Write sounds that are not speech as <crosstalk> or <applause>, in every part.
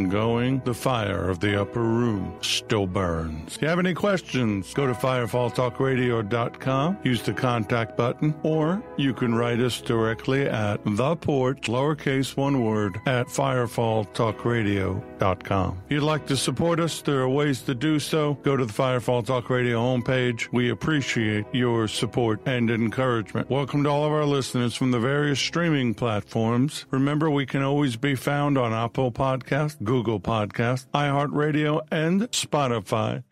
ongoing. The fire of the upper room still burns. If you have any questions, go to firefalltalkradio.com, use the contact button, or you can write us directly at the porch, lowercase one word, at firefalltalkradio.com. If you'd like to support us, there are ways to do so. Go to the Firefall Talk Radio homepage. We appreciate your support and encouragement. Welcome to all of our listeners from the various streaming platforms. Remember, we can always be found on Apple Podcast, Google Podcast, iHeartRadio, and Spotify.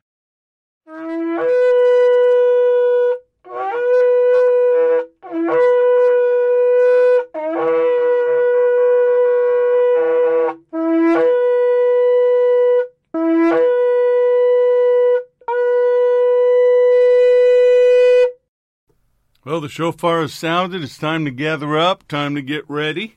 Well, the shofar has sounded. It's time to gather up, time to get ready.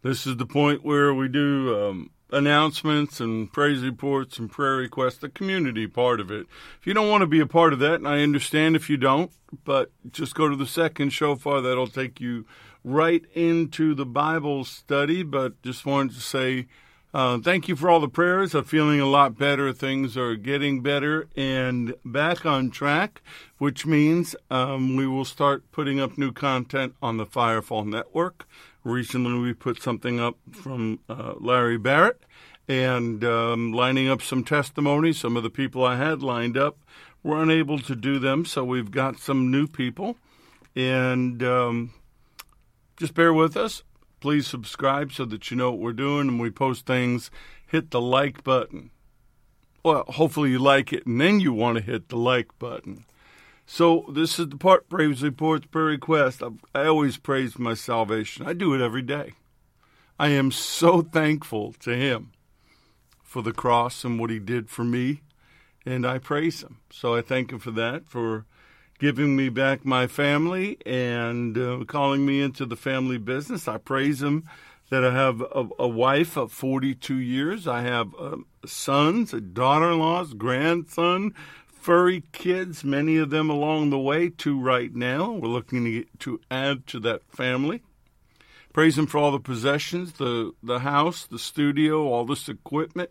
This is the point where we do um, announcements and praise reports and prayer requests, the community part of it. If you don't want to be a part of that, and I understand if you don't, but just go to the second shofar. That'll take you right into the Bible study. But just wanted to say uh, thank you for all the prayers. I'm feeling a lot better. Things are getting better and back on track, which means um, we will start putting up new content on the Firefall Network. Recently, we put something up from uh, Larry Barrett and um, lining up some testimonies. Some of the people I had lined up were unable to do them, so we've got some new people. And um, just bear with us. Please subscribe so that you know what we're doing. And we post things, hit the like button. Well, hopefully you like it, and then you want to hit the like button. So this is the part praise reports prayer request. I, I always praise my salvation. I do it every day. I am so thankful to Him for the cross and what He did for me, and I praise Him. So I thank Him for that, for giving me back my family and uh, calling me into the family business. I praise Him that I have a, a wife of 42 years. I have uh, sons, a daughter-in-laws, grandson, furry kids, many of them along the way, two right now. We're looking to, get, to add to that family. Praise Him for all the possessions, the, the house, the studio, all this equipment.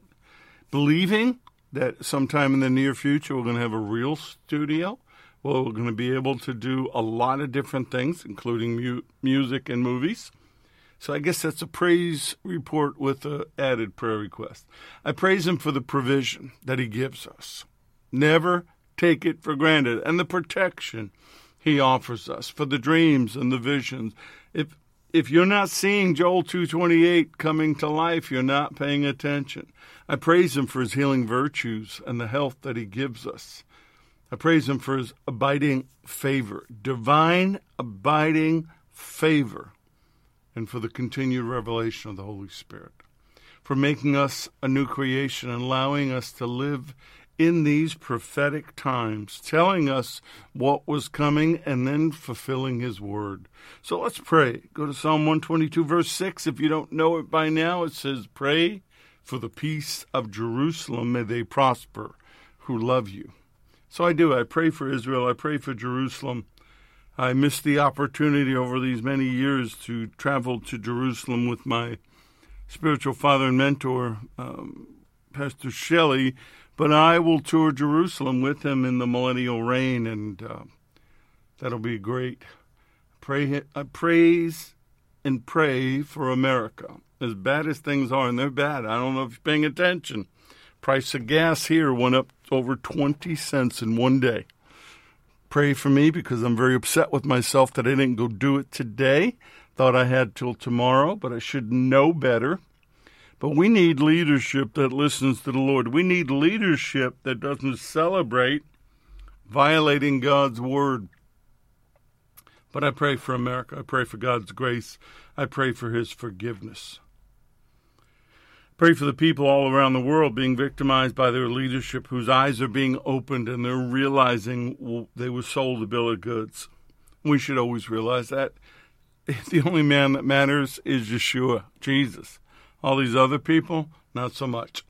Believing that sometime in the near future we're going to have a real studio. Well, we're going to be able to do a lot of different things, including mu- music and movies. So I guess that's a praise report with an added prayer request. I praise Him for the provision that He gives us. Never take it for granted. And the protection he offers us for the dreams and the visions. If if you're not seeing Joel 228 coming to life, you're not paying attention. I praise him for his healing virtues and the health that he gives us. I praise him for his abiding favor, divine abiding favor, and for the continued revelation of the Holy Spirit, for making us a new creation and allowing us to live in these prophetic times, telling us what was coming and then fulfilling his word. So let's pray. Go to Psalm 122, verse 6. If you don't know it by now, it says, Pray for the peace of Jerusalem. May they prosper who love you. So I do. I pray for Israel. I pray for Jerusalem. I missed the opportunity over these many years to travel to Jerusalem with my spiritual father and mentor, um, Pastor Shelley but I will tour Jerusalem with him in the millennial reign, and uh, that'll be great. Pray, I praise and pray for America. As bad as things are, and they're bad. I don't know if you're paying attention. Price of gas here went up over 20 cents in one day. Pray for me because I'm very upset with myself that I didn't go do it today. Thought I had till tomorrow, but I should know better. But we need leadership that listens to the Lord. We need leadership that doesn't celebrate violating God's word. But I pray for America. I pray for God's grace. I pray for his forgiveness. Pray for the people all around the world being victimized by their leadership, whose eyes are being opened and they're realizing they were sold a bill of goods. We should always realize that. <laughs> The only man that matters is Yeshua, Jesus. All these other people, not so much.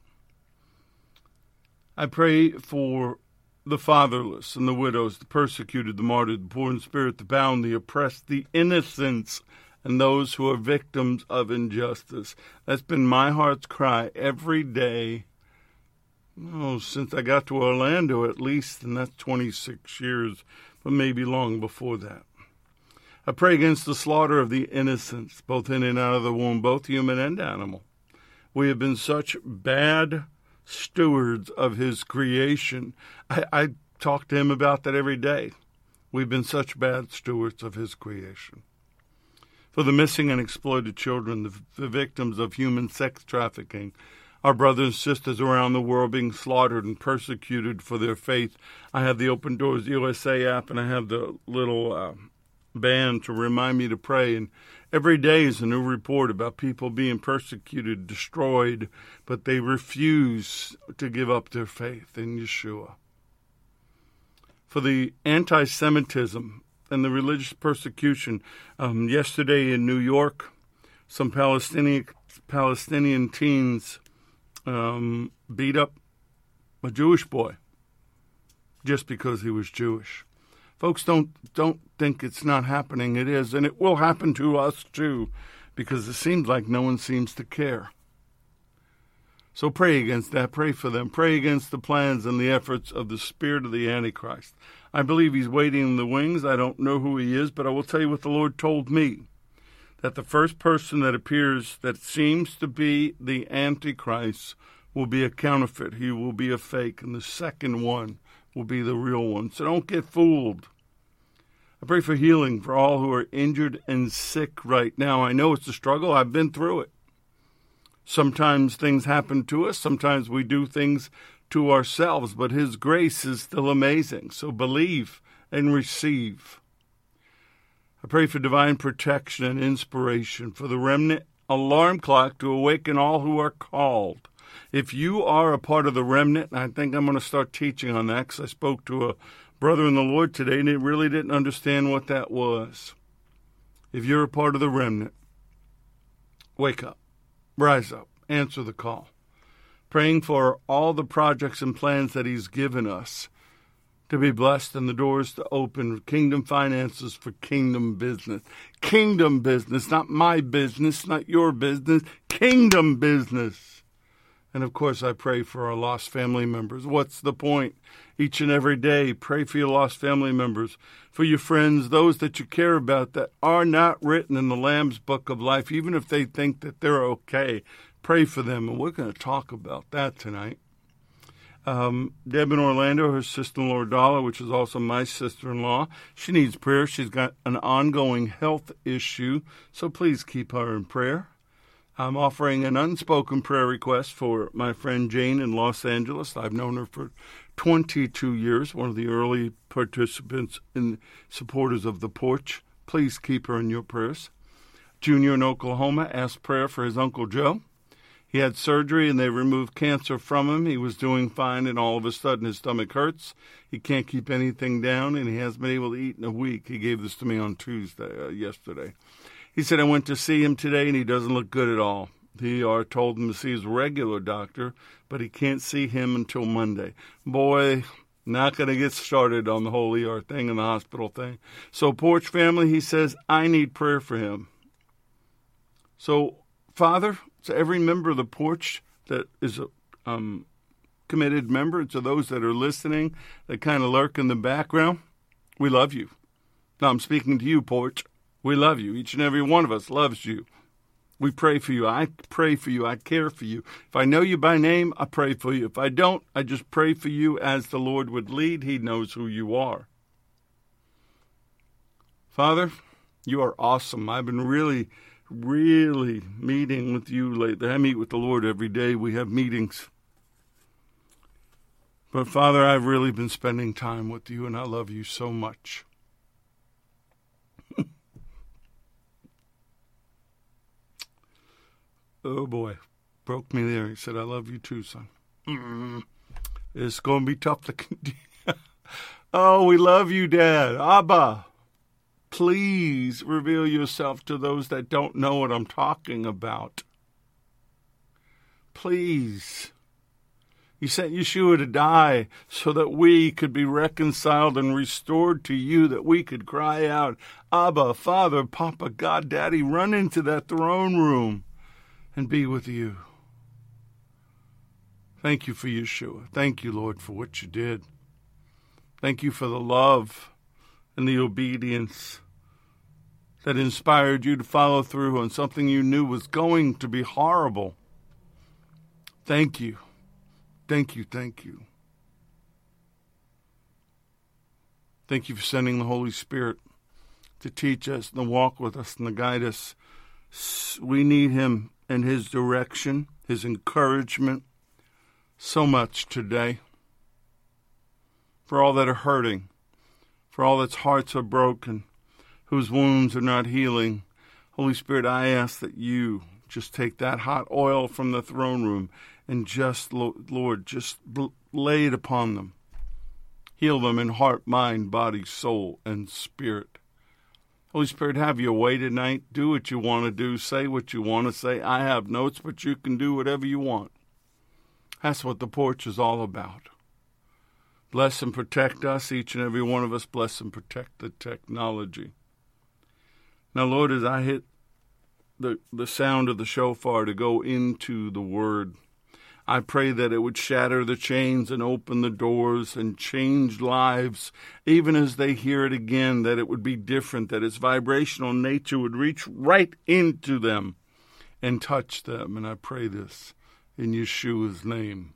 I pray for the fatherless and the widows, the persecuted, the martyred, the poor in spirit, the bound, the oppressed, the innocents and those who are victims of injustice. That's been my heart's cry every day. Oh, since I got to Orlando, at least, and that's 26 years, but maybe long before that. I pray against the slaughter of the innocents, both in and out of the womb, both human and animal. We have been such bad stewards of His creation. I, I talk to Him about that every day. We've been such bad stewards of His creation for the missing and exploited children, the, the victims of human sex trafficking, our brothers and sisters around the world being slaughtered and persecuted for their faith. I have the Open Doors USA app and I have the little uh, band to remind me to pray. And every day is a new report about people being persecuted, destroyed, but they refuse to give up their faith in Yeshua. For the anti Semitism and the religious persecution. Um, yesterday in New York, some Palestinian Palestinian teens um, beat up a Jewish boy just because he was Jewish. Folks, don't don't think it's not happening. It is, and it will happen to us too, because it seems like no one seems to care. So pray against that. Pray for them. Pray against the plans and the efforts of the spirit of the Antichrist. I believe he's waiting in the wings. I don't know who he is, but I will tell you what the Lord told me that the first person that appears that seems to be the Antichrist will be a counterfeit. He will be a fake. And the second one will be the real one. So don't get fooled. I pray for healing for all who are injured and sick right now. I know it's a struggle. I've been through it. Sometimes things happen to us. Sometimes we do things to ourselves, but His grace is still amazing. So believe and receive. I pray for divine protection and inspiration for the remnant alarm clock to awaken all who are called. If you are a part of the remnant, I think I'm going to start teaching on that because I spoke to a brother in the Lord today and he really didn't understand what that was. If you're a part of the remnant, wake up, rise up, answer the call praying for all the projects and plans that He's given us to be blessed and the doors to open, kingdom finances for kingdom business. Kingdom business, not my business, not your business, kingdom business. And of course, I pray for our lost family members. What's the point? Each and every day, pray for your lost family members, for your friends, those that you care about that are not written in the Lamb's book of life, even if they think that they're okay pray for them, and we're going to talk about that tonight. Um, Deb in Orlando, her sister-in-law Dala, which is also my sister-in-law, she needs prayer. She's got an ongoing health issue, so please keep her in prayer. I'm offering an unspoken prayer request for my friend Jane in Los Angeles. I've known her for 22 years, one of the early participants and supporters of the porch. Please keep her in your prayers. Junior in Oklahoma asked prayer for his Uncle Joe. He had surgery and they removed cancer from him. He was doing fine, and all of a sudden his stomach hurts. He can't keep anything down, and he hasn't been able to eat in a week. He gave this to me on Tuesday, uh, yesterday. He said, I went to see him today, and he doesn't look good at all. The ER told him to see his regular doctor, but he can't see him until Monday. Boy, not going to get started on the whole ER thing and the hospital thing. So, Porch family, he says, I need prayer for him. So, Father, to every member of the porch that is a um, committed member, to those that are listening that kind of lurk in the background, we love you. Now I'm speaking to you, porch. We love you. Each and every one of us loves you. We pray for you. I pray for you. I care for you. If I know you by name, I pray for you. If I don't, I just pray for you as the Lord would lead. He knows who you are. Father, you are awesome. I've been really really meeting with you lately. I meet with the Lord every day. We have meetings. But Father, I've really been spending time with you, and I love you so much. Oh boy. broke me there. He said, I love you too, son. Mm-hmm. It's going to be tough to continue. <laughs> oh, we love you, Dad. Abba, please reveal yourself to those that don't know what I'm talking about. Please. You sent Yeshua to die so that we could be reconciled and restored to you, that we could cry out, Abba, Father, Papa, God, Daddy, run into that throne room and be with you. Thank you for Yeshua. Thank you, Lord, for what you did. Thank you for the love and the obedience that inspired you to follow through on something you knew was going to be horrible. Thank you. Thank you. Thank you. Thank you for sending the Holy Spirit to teach us and to walk with us and to guide us. We need Him and His direction, His encouragement so much today. For all that are hurting, for all that's hearts are broken, whose wounds are not healing. Holy Spirit, I ask that you just take that hot oil from the throne room and just, Lord, just lay it upon them. Heal them in heart, mind, body, soul, and spirit. Holy Spirit, have your way tonight. Do what you want to do. Say what you want to say. I have notes, but you can do whatever you want. That's what the porch is all about. Bless and protect us, each and every one of us. Bless and protect the technology. Now, Lord, as I hit the, the sound of the shofar to go into the word, I pray that it would shatter the chains and open the doors and change lives, even as they hear it again, that it would be different, that its vibrational nature would reach right into them and touch them. And I pray this in Yeshua's name.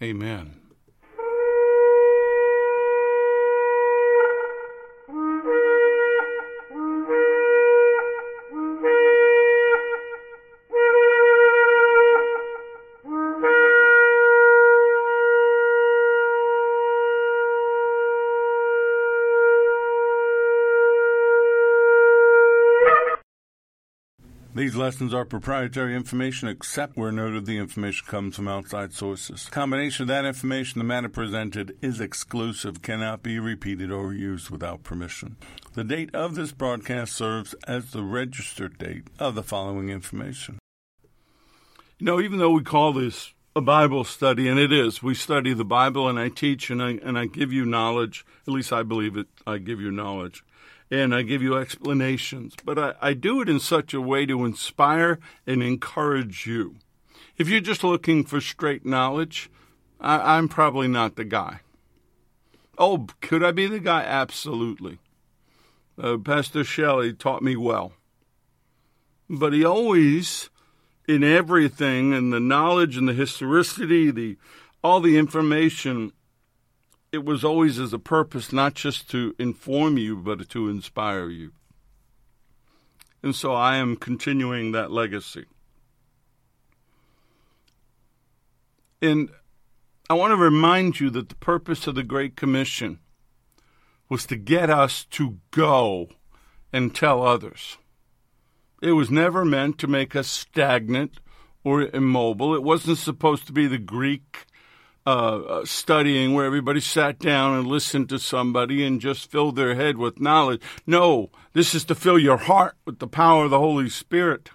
Amen. Lessons are proprietary information except where noted the information comes from outside sources. Combination of that information, the matter presented, is exclusive, cannot be repeated or used without permission. The date of this broadcast serves as the registered date of the following information. You know, even though we call this a Bible study, and it is, we study the Bible and I teach and I, and I give you knowledge, at least I believe it, I give you knowledge and I give you explanations, but I, I do it in such a way to inspire and encourage you. If you're just looking for straight knowledge, I, I'm probably not the guy. Oh, could I be the guy? Absolutely. Uh, Pastor Shelley taught me well. But he always, in everything, and the knowledge and the historicity, the all the information it was always as a purpose not just to inform you, but to inspire you. And so I am continuing that legacy. And I want to remind you that the purpose of the Great Commission was to get us to go and tell others. It was never meant to make us stagnant or immobile. It wasn't supposed to be the Greek uh, uh, studying where everybody sat down and listened to somebody and just filled their head with knowledge. No, this is to fill your heart with the power of the Holy Spirit.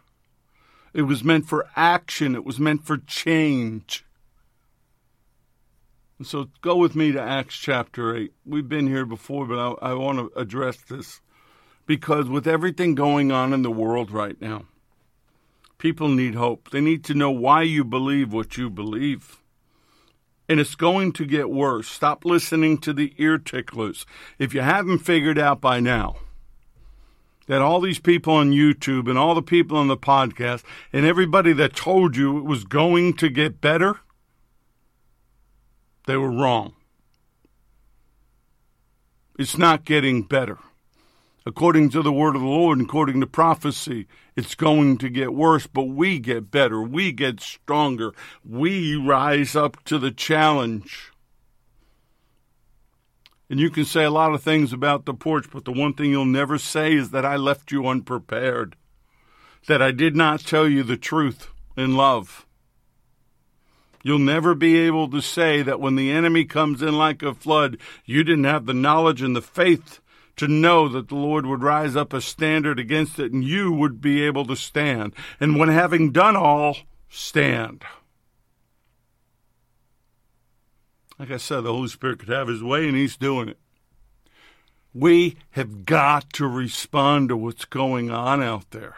It was meant for action, it was meant for change. And so go with me to Acts chapter 8. We've been here before, but I, I want to address this because with everything going on in the world right now, people need hope. They need to know why you believe what you believe and it's going to get worse. Stop listening to the ear ticklers. If you haven't figured out by now that all these people on YouTube and all the people on the podcast and everybody that told you it was going to get better, they were wrong. It's not getting better according to the word of the Lord, according to prophecy, it's going to get worse, but we get better. We get stronger. We rise up to the challenge. And you can say a lot of things about the porch, but the one thing you'll never say is that I left you unprepared, that I did not tell you the truth in love. You'll never be able to say that when the enemy comes in like a flood, you didn't have the knowledge and the faith to know that the Lord would rise up a standard against it and you would be able to stand. And when having done all, stand. Like I said, the Holy Spirit could have his way and he's doing it. We have got to respond to what's going on out there.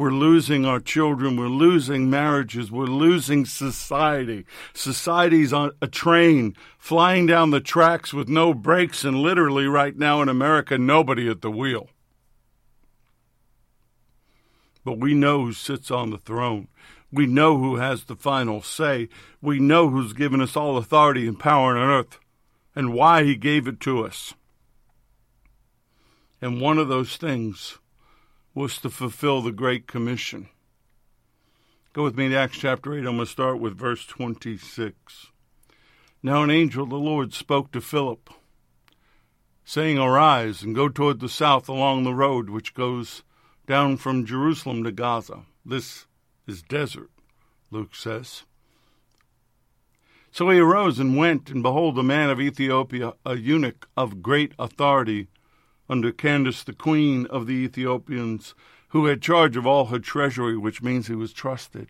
We're losing our children. We're losing marriages. We're losing society. Society's on a train flying down the tracks with no brakes, and literally right now in America, nobody at the wheel. But we know who sits on the throne. We know who has the final say. We know who's given us all authority and power on earth and why he gave it to us. And one of those things was to fulfill the Great Commission. Go with me to Acts chapter 8. I'm going to start with verse 26. Now an angel of the Lord spoke to Philip, saying, Arise and go toward the south along the road which goes down from Jerusalem to Gaza. This is desert, Luke says. So he arose and went, and behold, a man of Ethiopia, a eunuch of great authority, under Candace, the queen of the Ethiopians, who had charge of all her treasury, which means he was trusted,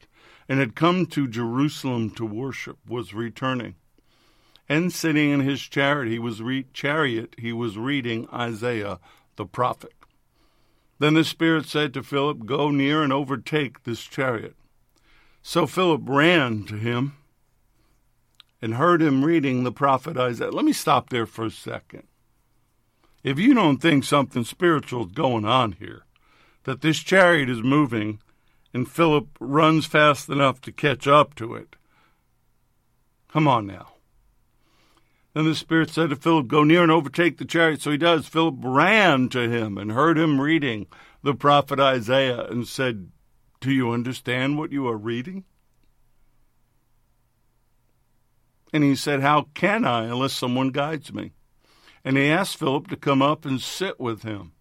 and had come to Jerusalem to worship, was returning. And sitting in his chariot, he was re- chariot, he was reading Isaiah the prophet. Then the Spirit said to Philip, Go near and overtake this chariot. So Philip ran to him and heard him reading the prophet Isaiah. Let me stop there for a second if you don't think something spiritual is going on here, that this chariot is moving and Philip runs fast enough to catch up to it, come on now. Then the Spirit said to Philip, Go near and overtake the chariot. So he does. Philip ran to him and heard him reading the prophet Isaiah and said, Do you understand what you are reading? And he said, How can I unless someone guides me? And he asked Philip to come up and sit with him.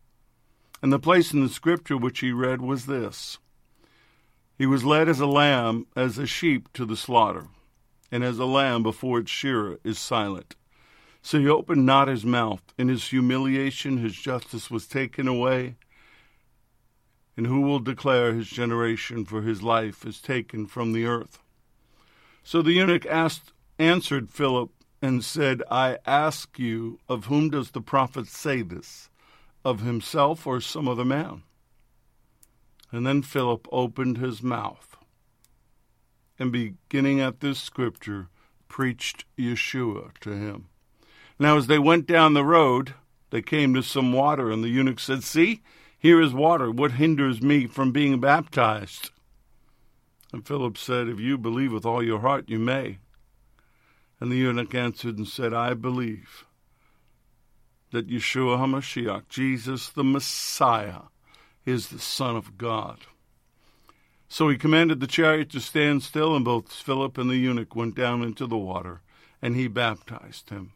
And the place in the scripture which he read was this He was led as a lamb, as a sheep to the slaughter, and as a lamb before its shearer is silent. So he opened not his mouth. In his humiliation, his justice was taken away. And who will declare his generation, for his life is taken from the earth? So the eunuch asked, answered Philip, and said, I ask you, of whom does the prophet say this? Of himself or some other man? And then Philip opened his mouth and, beginning at this scripture, preached Yeshua to him. Now, as they went down the road, they came to some water, and the eunuch said, See, here is water. What hinders me from being baptized? And Philip said, If you believe with all your heart, you may. And the eunuch answered and said, I believe that Yeshua HaMashiach, Jesus the Messiah, is the Son of God. So he commanded the chariot to stand still, and both Philip and the eunuch went down into the water, and he baptized him.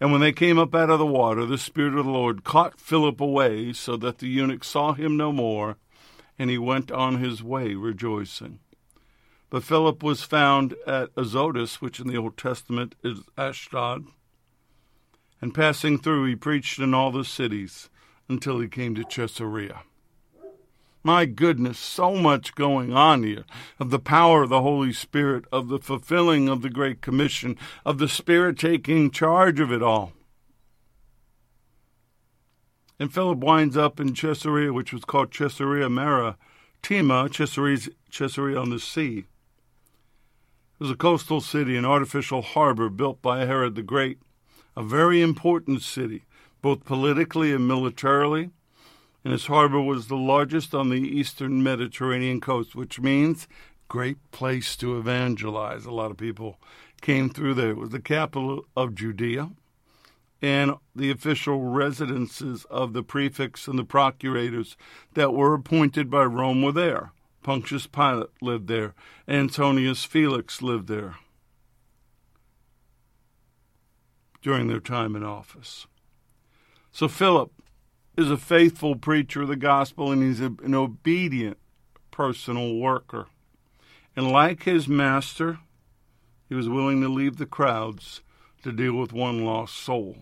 And when they came up out of the water, the Spirit of the Lord caught Philip away, so that the eunuch saw him no more, and he went on his way rejoicing. But Philip was found at Azotus, which in the Old Testament is Ashdod. And passing through, he preached in all the cities until he came to Caesarea. My goodness, so much going on here of the power of the Holy Spirit, of the fulfilling of the Great Commission, of the Spirit taking charge of it all. And Philip winds up in Caesarea, which was called Caesarea Mara, Maritima, Caesarea on the sea was a coastal city, an artificial harbor built by Herod the Great, a very important city, both politically and militarily. And its harbor was the largest on the eastern Mediterranean coast, which means great place to evangelize. A lot of people came through there. It was the capital of Judea, and the official residences of the prefects and the procurators that were appointed by Rome were there. Pontius Pilate lived there. Antonius Felix lived there during their time in office. So Philip is a faithful preacher of the gospel and he's an obedient personal worker. And like his master, He was willing to leave the crowds to deal with one lost soul.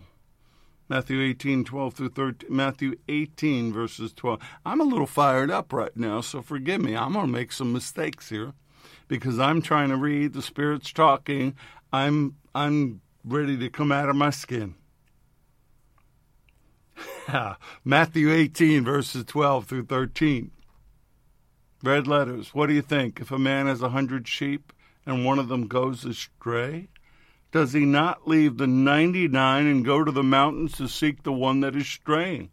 Matthew 18, 12 through 13, Matthew 18, verses 12. I'm a little fired up right now, so forgive me. I'm going to make some mistakes here because I'm trying to read, the Spirit's talking. I'm, I'm ready to come out of my skin. <laughs> Matthew 18, verses 12 through 13. Red letters. What do you think? If a man has a hundred sheep and one of them goes astray, does he not leave the 99 and go to the mountains to seek the one that is straying?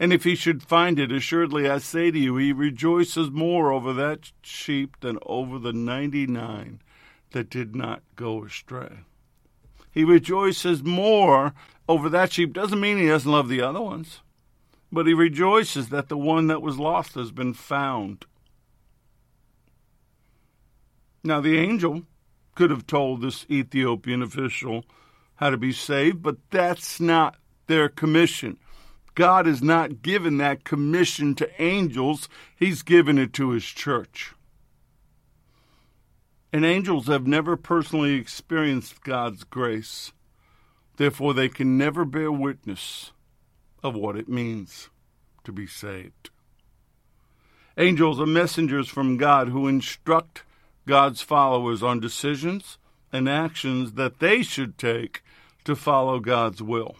And if he should find it, assuredly I say to you, he rejoices more over that sheep than over the 99 that did not go astray. He rejoices more over that sheep. Doesn't mean he doesn't love the other ones, but he rejoices that the one that was lost has been found. Now, the angel could have told this Ethiopian official how to be saved, but that's not their commission. God has not given that commission to angels, He's given it to His church. And angels have never personally experienced God's grace. Therefore, they can never bear witness of what it means to be saved. Angels are messengers from God who instruct God's followers on decisions and actions that they should take to follow God's will.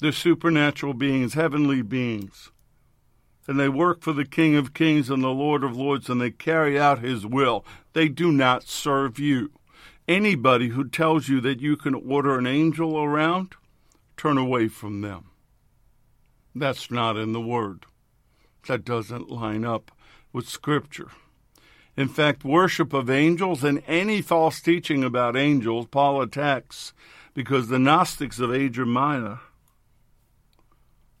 They're supernatural beings, heavenly beings. And they work for the King of Kings and the Lord of Lords, and they carry out his will. They do not serve you. Anybody who tells you that you can order an angel around, turn away from them. That's not in the Word. That doesn't line up with Scripture. In fact, worship of angels and any false teaching about angels, Paul attacks because the Gnostics of Asia Minor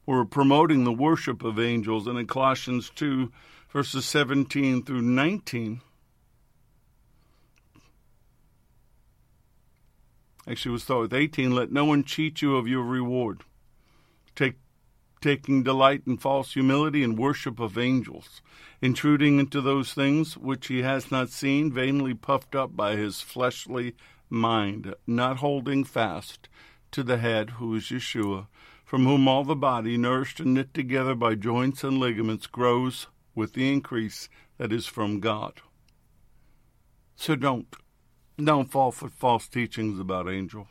were promoting the worship of angels. And in Colossians 2, verses 17 through 19, actually, we'll start with 18 let no one cheat you of your reward. Take taking delight in false humility and worship of angels, intruding into those things which he has not seen, vainly puffed up by his fleshly mind, not holding fast to the head, who is Yeshua, from whom all the body, nourished and knit together by joints and ligaments, grows with the increase that is from God. So don't, don't fall for false teachings about angels.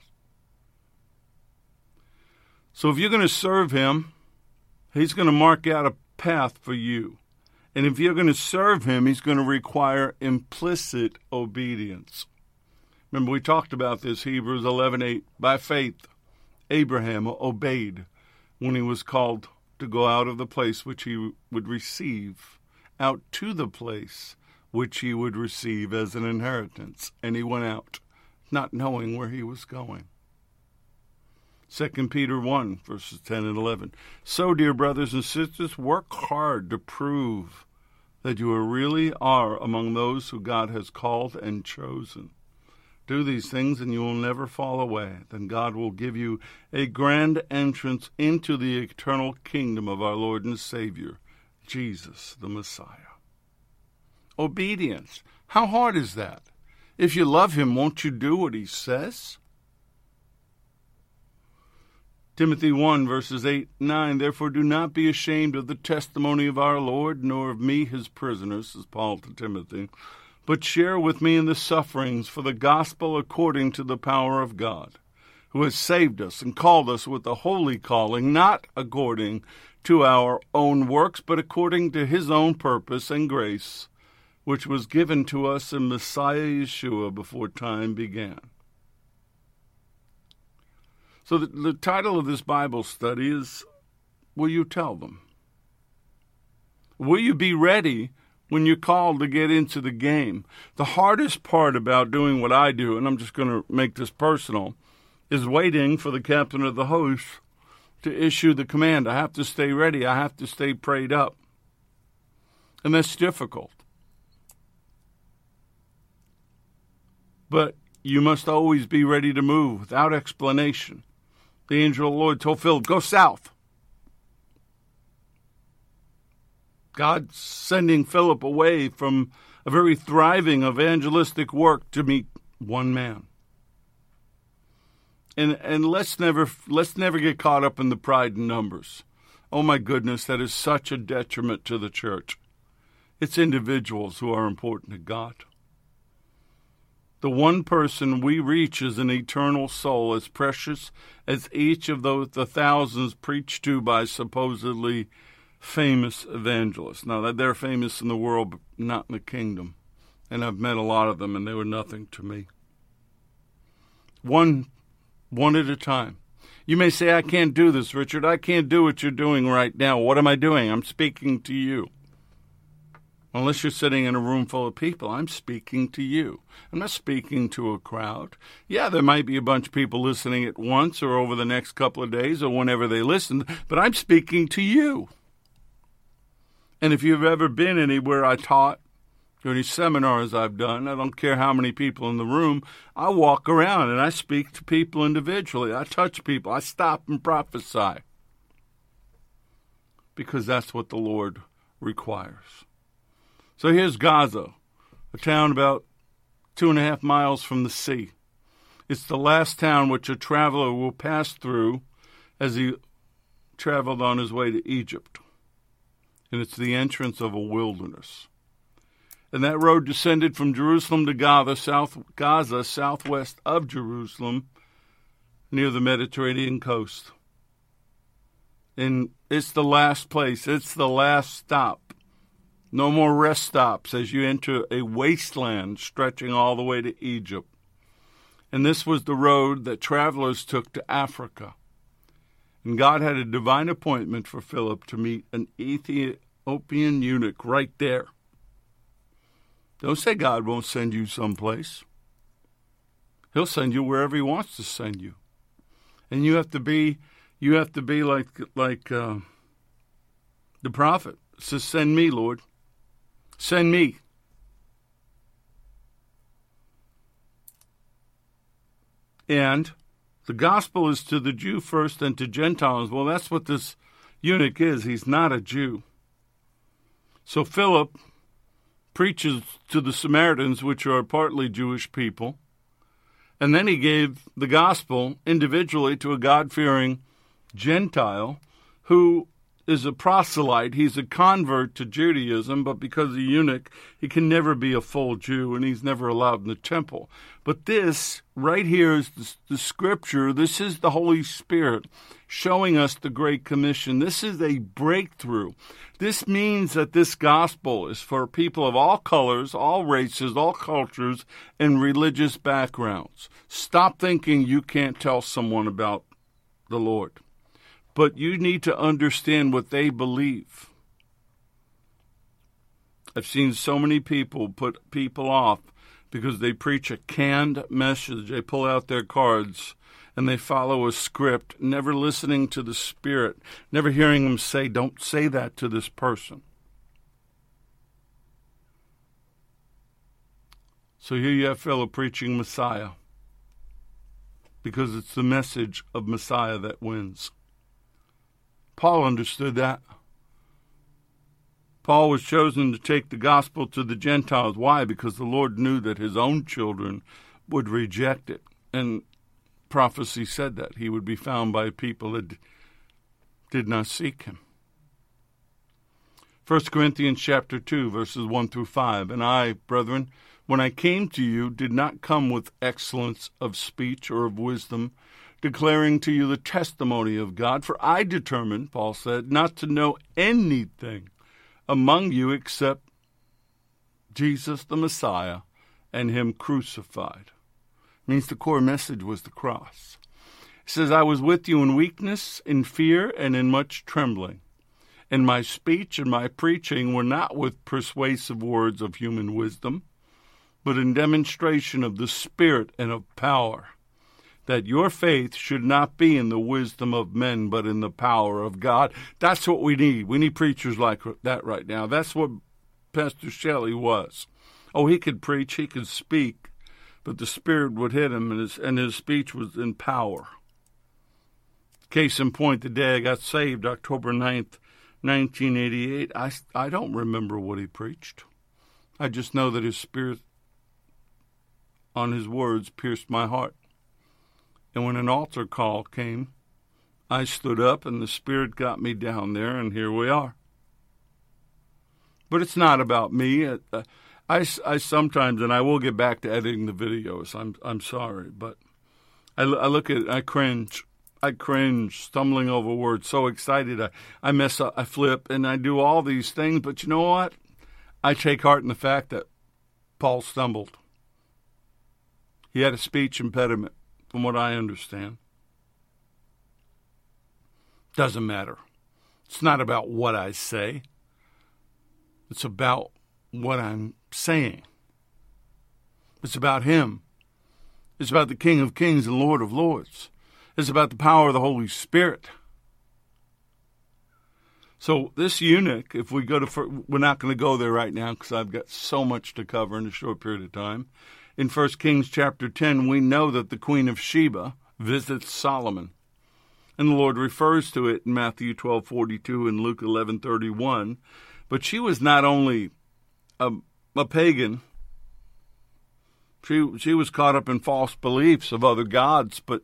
So if you're going to serve him, He's going to mark out a path for you. And if you're going to serve him, he's going to require implicit obedience. Remember, we talked about this, Hebrews 11:8. By faith, Abraham obeyed when he was called to go out of the place which he would receive, out to the place which he would receive as an inheritance. And he went out, not knowing where he was going. 2 Peter 1, verses 10 and 11. So, dear brothers and sisters, work hard to prove that you really are among those who God has called and chosen. Do these things and you will never fall away. Then God will give you a grand entrance into the eternal kingdom of our Lord and Savior, Jesus the Messiah. Obedience. How hard is that? If you love Him, won't you do what He says? Timothy 1, verses 8 9. Therefore, do not be ashamed of the testimony of our Lord, nor of me, his prisoner, says Paul to Timothy, but share with me in the sufferings for the gospel according to the power of God, who has saved us and called us with a holy calling, not according to our own works, but according to his own purpose and grace, which was given to us in Messiah Yeshua before time began. So, the, the title of this Bible study is Will You Tell Them? Will you be ready when you're called to get into the game? The hardest part about doing what I do, and I'm just going to make this personal, is waiting for the captain of the host to issue the command. I have to stay ready, I have to stay prayed up. And that's difficult. But you must always be ready to move without explanation the angel of the Lord told Philip, Go south. God sending Philip away from a very thriving evangelistic work to meet one man. And and let's never let's never get caught up in the pride in numbers. Oh my goodness, that is such a detriment to the church. It's individuals who are important to God. The one person we reach is an eternal soul as precious as each of those the thousands preached to by supposedly famous evangelists. Now they're famous in the world, but not in the kingdom. And I've met a lot of them and they were nothing to me. One one at a time. You may say, I can't do this, Richard. I can't do what you're doing right now. What am I doing? I'm speaking to you. Unless you're sitting in a room full of people, I'm speaking to you. I'm not speaking to a crowd. Yeah, there might be a bunch of people listening at once or over the next couple of days or whenever they listen, but I'm speaking to you. And if you've ever been anywhere I taught, or any seminars I've done, I don't care how many people in the room, I walk around and I speak to people individually. I touch people. I stop and prophesy. Because that's what the Lord requires. So here's Gaza, a town about two and a half miles from the sea. It's the last town which a traveler will pass through as he traveled on his way to Egypt. And it's the entrance of a wilderness. And that road descended from Jerusalem to Gaza, south Gaza, southwest of Jerusalem, near the Mediterranean coast. And it's the last place, it's the last stop no more rest stops as you enter a wasteland stretching all the way to Egypt. And this was the road that travelers took to Africa. And God had a divine appointment for Philip to meet an Ethiopian eunuch right there. Don't say God won't send you someplace. He'll send you wherever he wants to send you. And you have to be you have to be like like uh, the prophet says, "Send me, Lord." Send me. And the gospel is to the Jew first and to Gentiles. Well, that's what this eunuch is. He's not a Jew. So Philip preaches to the Samaritans, which are partly Jewish people. And then he gave the gospel individually to a God fearing Gentile who is a proselyte. He's a convert to Judaism, but because a eunuch, he can never be a full Jew and he's never allowed in the temple. But this right here is the, the scripture. This is the Holy Spirit showing us the Great Commission. This is a breakthrough. This means that this gospel is for people of all colors, all races, all cultures, and religious backgrounds. Stop thinking you can't tell someone about the Lord but you need to understand what they believe. I've seen so many people put people off because they preach a canned message. They pull out their cards and they follow a script, never listening to the Spirit, never hearing them say, Don't say that to this person. So here you have Philip preaching Messiah because it's the message of Messiah that wins. Paul understood that. Paul was chosen to take the gospel to the Gentiles. Why? Because the Lord knew that his own children would reject it. And prophecy said that he would be found by people that did not seek him. 1 Corinthians chapter 2 verses 1 through 5 and I brethren when I came to you did not come with excellence of speech or of wisdom declaring to you the testimony of God. For I determined, Paul said, not to know anything among you except Jesus the Messiah and Him crucified. It means the core message was the cross. He says, I was with you in weakness, in fear, and in much trembling. And my speech and my preaching were not with persuasive words of human wisdom, but in demonstration of the Spirit and of power that your faith should not be in the wisdom of men, but in the power of God. That's what we need. We need preachers like that right now. That's what Pastor Shelley was. Oh, he could preach, he could speak, but the Spirit would hit him, and his, and his speech was in power. Case in point, the day I got saved, October 9th, 1988. I, I don't remember what he preached. I just know that his spirit on his words pierced my heart. And when an altar call came, I stood up and the Spirit got me down there, and here we are. But it's not about me. Uh, I, I sometimes, and I will get back to editing the videos. I'm I'm sorry, but I, I look at it, I cringe. I cringe, stumbling over words, so excited. I, I mess up, I flip, and I do all these things. But you know what? I take heart in the fact that Paul stumbled. He had a speech impediment, from what I understand. Doesn't matter. It's not about what I say, it's about what I'm saying. It's about Him. It's about the King of Kings and Lord of Lords. It's about the power of the Holy Spirit. So this eunuch, if we go to, we're not going to go there right now because I've got so much to cover in a short period of time. In 1 Kings chapter 10, we know that the Queen of Sheba visits Solomon. And the Lord refers to it in Matthew 12:42 and Luke 11:31. But she was not only a, a pagan, she she was caught up in false beliefs of other gods, but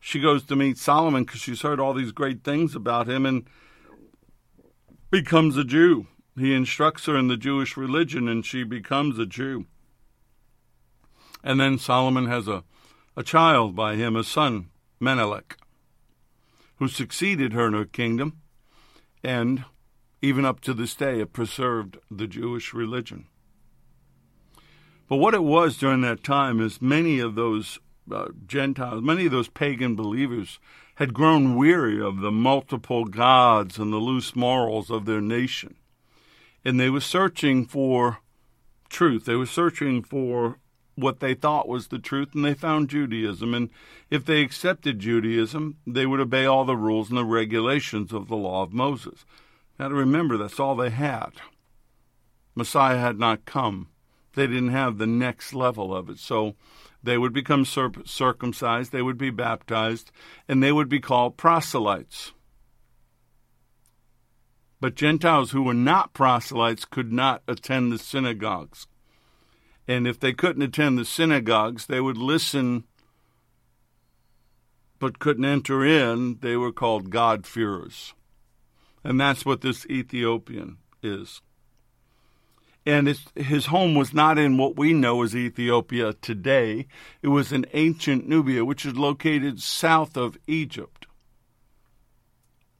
she goes to meet Solomon because she's heard all these great things about him and becomes a Jew. He instructs her in the Jewish religion and she becomes a Jew. And then Solomon has a, a child by him, a son, Menelik, who succeeded her in her kingdom and, even up to this day, have preserved the Jewish religion. But what it was during that time is many of those uh, Gentiles, many of those pagan believers, had grown weary of the multiple gods and the loose morals of their nation. And they were searching for truth. They were searching for what they thought was the truth, and they found Judaism. And if they accepted Judaism, they would obey all the rules and the regulations of the law of Moses. Now, to remember, that's all they had. Messiah had not come. They didn't have the next level of it. So they would become circumcised, they would be baptized, and they would be called proselytes. But Gentiles who were not proselytes could not attend the synagogues. And if they couldn't attend the synagogues, they would listen but couldn't enter in. They were called God-fearers. And that's what this Ethiopian is. And his home was not in what we know as Ethiopia today. It was in ancient Nubia, which is located south of Egypt.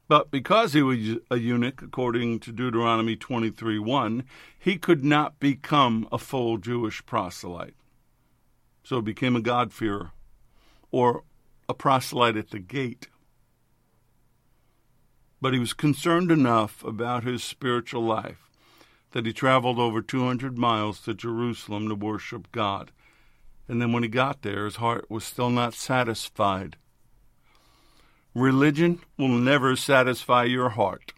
But because he was a eunuch, according to Deuteronomy 23 1, he could not become a full Jewish proselyte. So he became a God-fearer or a proselyte at the gate. But he was concerned enough about his spiritual life that he traveled over 200 miles to Jerusalem to worship God. And then when he got there, his heart was still not satisfied Religion will never satisfy your heart.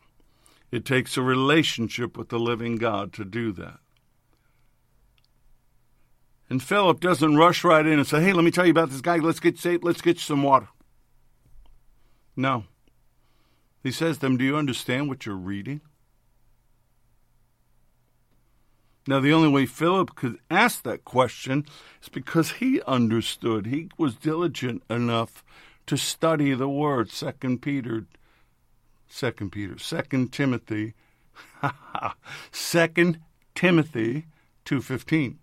It takes a relationship with the living God to do that. And Philip doesn't rush right in and say, hey, let me tell you about this guy. Let's get saved. Let's get you some water. No. He says to them, Do you understand what you're reading? Now, the only way Philip could ask that question is because he understood. He was diligent enough to study the word. Second Peter, Second Peter, Second Timothy, <laughs> Second Timothy two fifteen.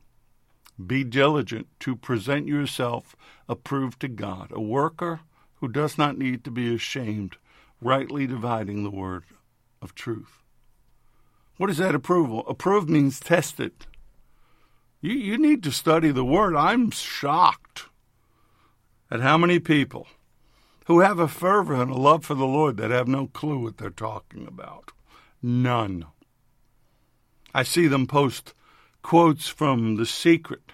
Be diligent to present yourself approved to God, a worker who does not need to be ashamed, rightly dividing the word of truth. What is that approval? Approved means tested. You, you need to study the word. I'm shocked at how many people who have a fervor and a love for the Lord that have no clue what they're talking about. None. I see them post quotes from The Secret,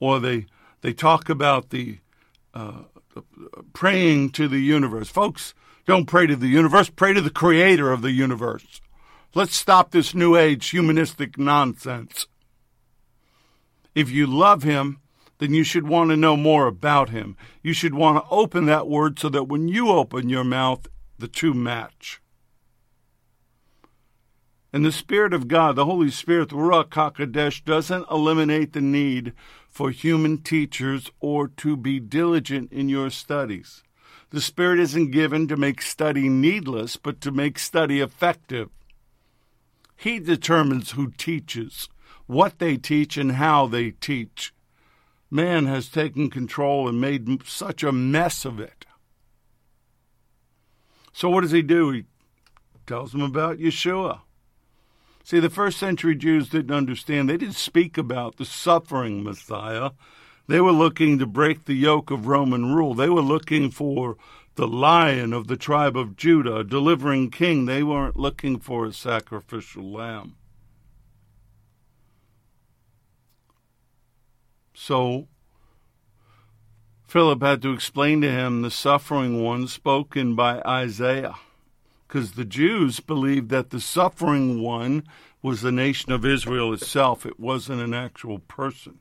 or they they talk about the uh, praying to the universe. Folks, don't pray to the universe. Pray to the Creator of the universe. Let's stop this New Age humanistic nonsense. If you love Him, then you should want to know more about him. You should want to open that word so that when you open your mouth, the two match. And the Spirit of God, the Holy Spirit, the Ruach HaKodesh, doesn't eliminate the need for human teachers or to be diligent in your studies. The Spirit isn't given to make study needless, but to make study effective. He determines who teaches, what they teach, and how they teach. Man has taken control and made such a mess of it. So, what does he do? He tells them about Yeshua. See, the first century Jews didn't understand. They didn't speak about the suffering Messiah. They were looking to break the yoke of Roman rule. They were looking for the lion of the tribe of Judah, a delivering king. They weren't looking for a sacrificial lamb. So, Philip had to explain to him the suffering one spoken by Isaiah because the Jews believed that the suffering one was the nation of Israel itself. It wasn't an actual person,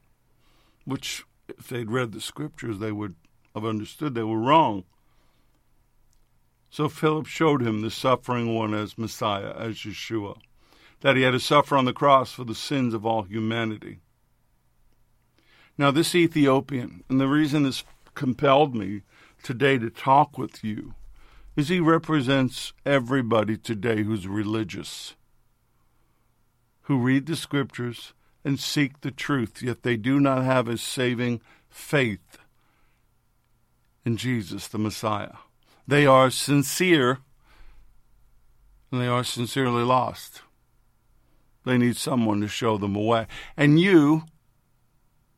which, if they'd read the scriptures, they would have understood they were wrong. So Philip showed him the suffering one as Messiah, as Yeshua, that he had to suffer on the cross for the sins of all humanity. Now, this Ethiopian, and the reason this compelled me today to talk with you is he represents everybody today who's religious, who read the scriptures and seek the truth, yet they do not have a saving faith in Jesus the Messiah. They are sincere and they are sincerely lost. They need someone to show them a way. And you